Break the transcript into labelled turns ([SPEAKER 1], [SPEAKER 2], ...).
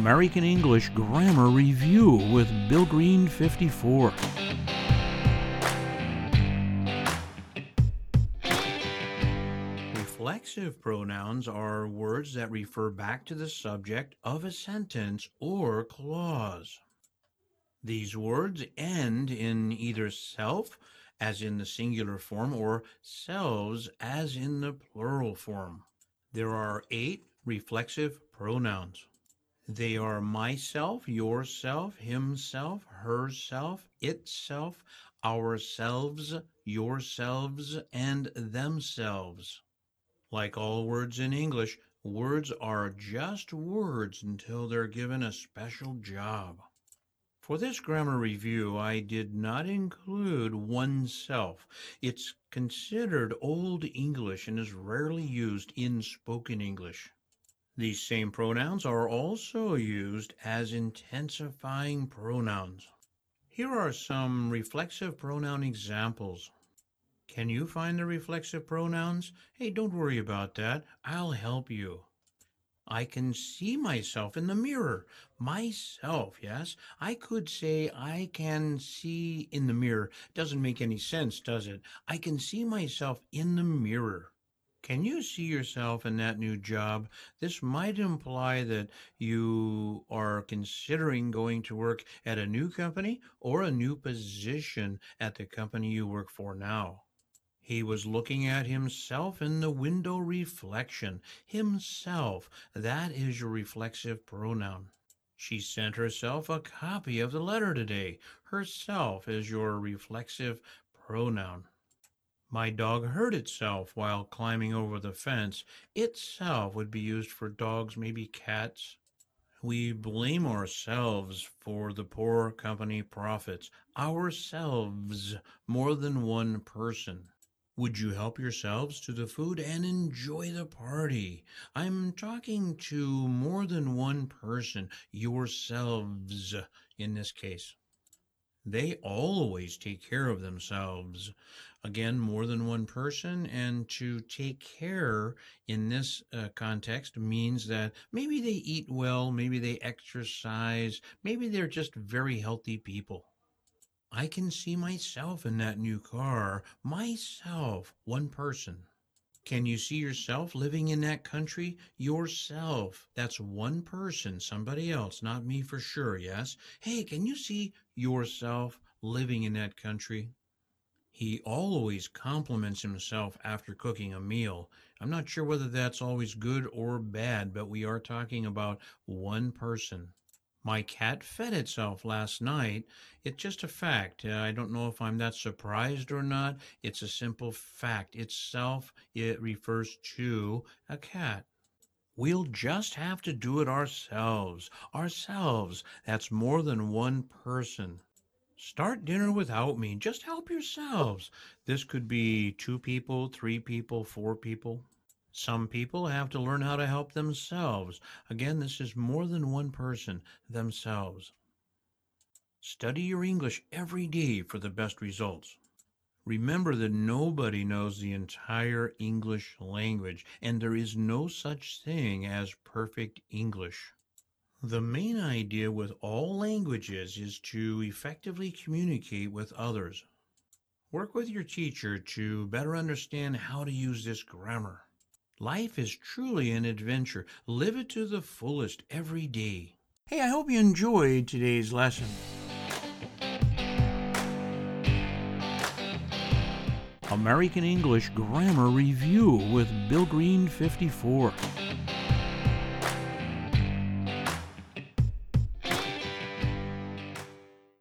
[SPEAKER 1] American English Grammar Review with Bill Green 54. Reflexive pronouns are words that refer back to the subject of a sentence or clause. These words end in either self, as in the singular form, or selves, as in the plural form. There are eight reflexive pronouns. They are myself, yourself, himself, herself, itself, ourselves, yourselves, and themselves. Like all words in English, words are just words until they're given a special job. For this grammar review, I did not include oneself. It's considered Old English and is rarely used in spoken English. These same pronouns are also used as intensifying pronouns. Here are some reflexive pronoun examples. Can you find the reflexive pronouns? Hey, don't worry about that. I'll help you. I can see myself in the mirror. Myself, yes. I could say I can see in the mirror. Doesn't make any sense, does it? I can see myself in the mirror. Can you see yourself in that new job? This might imply that you are considering going to work at a new company or a new position at the company you work for now. He was looking at himself in the window reflection. Himself, that is your reflexive pronoun. She sent herself a copy of the letter today. Herself is your reflexive pronoun. My dog hurt itself while climbing over the fence. Itself would be used for dogs, maybe cats. We blame ourselves for the poor company profits. Ourselves, more than one person. Would you help yourselves to the food and enjoy the party? I'm talking to more than one person, yourselves in this case. They always take care of themselves. Again, more than one person, and to take care in this uh, context means that maybe they eat well, maybe they exercise, maybe they're just very healthy people. I can see myself in that new car. Myself, one person. Can you see yourself living in that country? Yourself. That's one person, somebody else, not me for sure, yes? Hey, can you see yourself living in that country? He always compliments himself after cooking a meal. I'm not sure whether that's always good or bad, but we are talking about one person. My cat fed itself last night. It's just a fact. Uh, I don't know if I'm that surprised or not. It's a simple fact. Itself, it refers to a cat. We'll just have to do it ourselves. Ourselves. That's more than one person. Start dinner without me. Just help yourselves. This could be two people, three people, four people. Some people have to learn how to help themselves. Again, this is more than one person, themselves. Study your English every day for the best results. Remember that nobody knows the entire English language, and there is no such thing as perfect English. The main idea with all languages is to effectively communicate with others. Work with your teacher to better understand how to use this grammar. Life is truly an adventure. Live it to the fullest every day. Hey, I hope you enjoyed today's lesson. American English Grammar Review with Bill Green 54.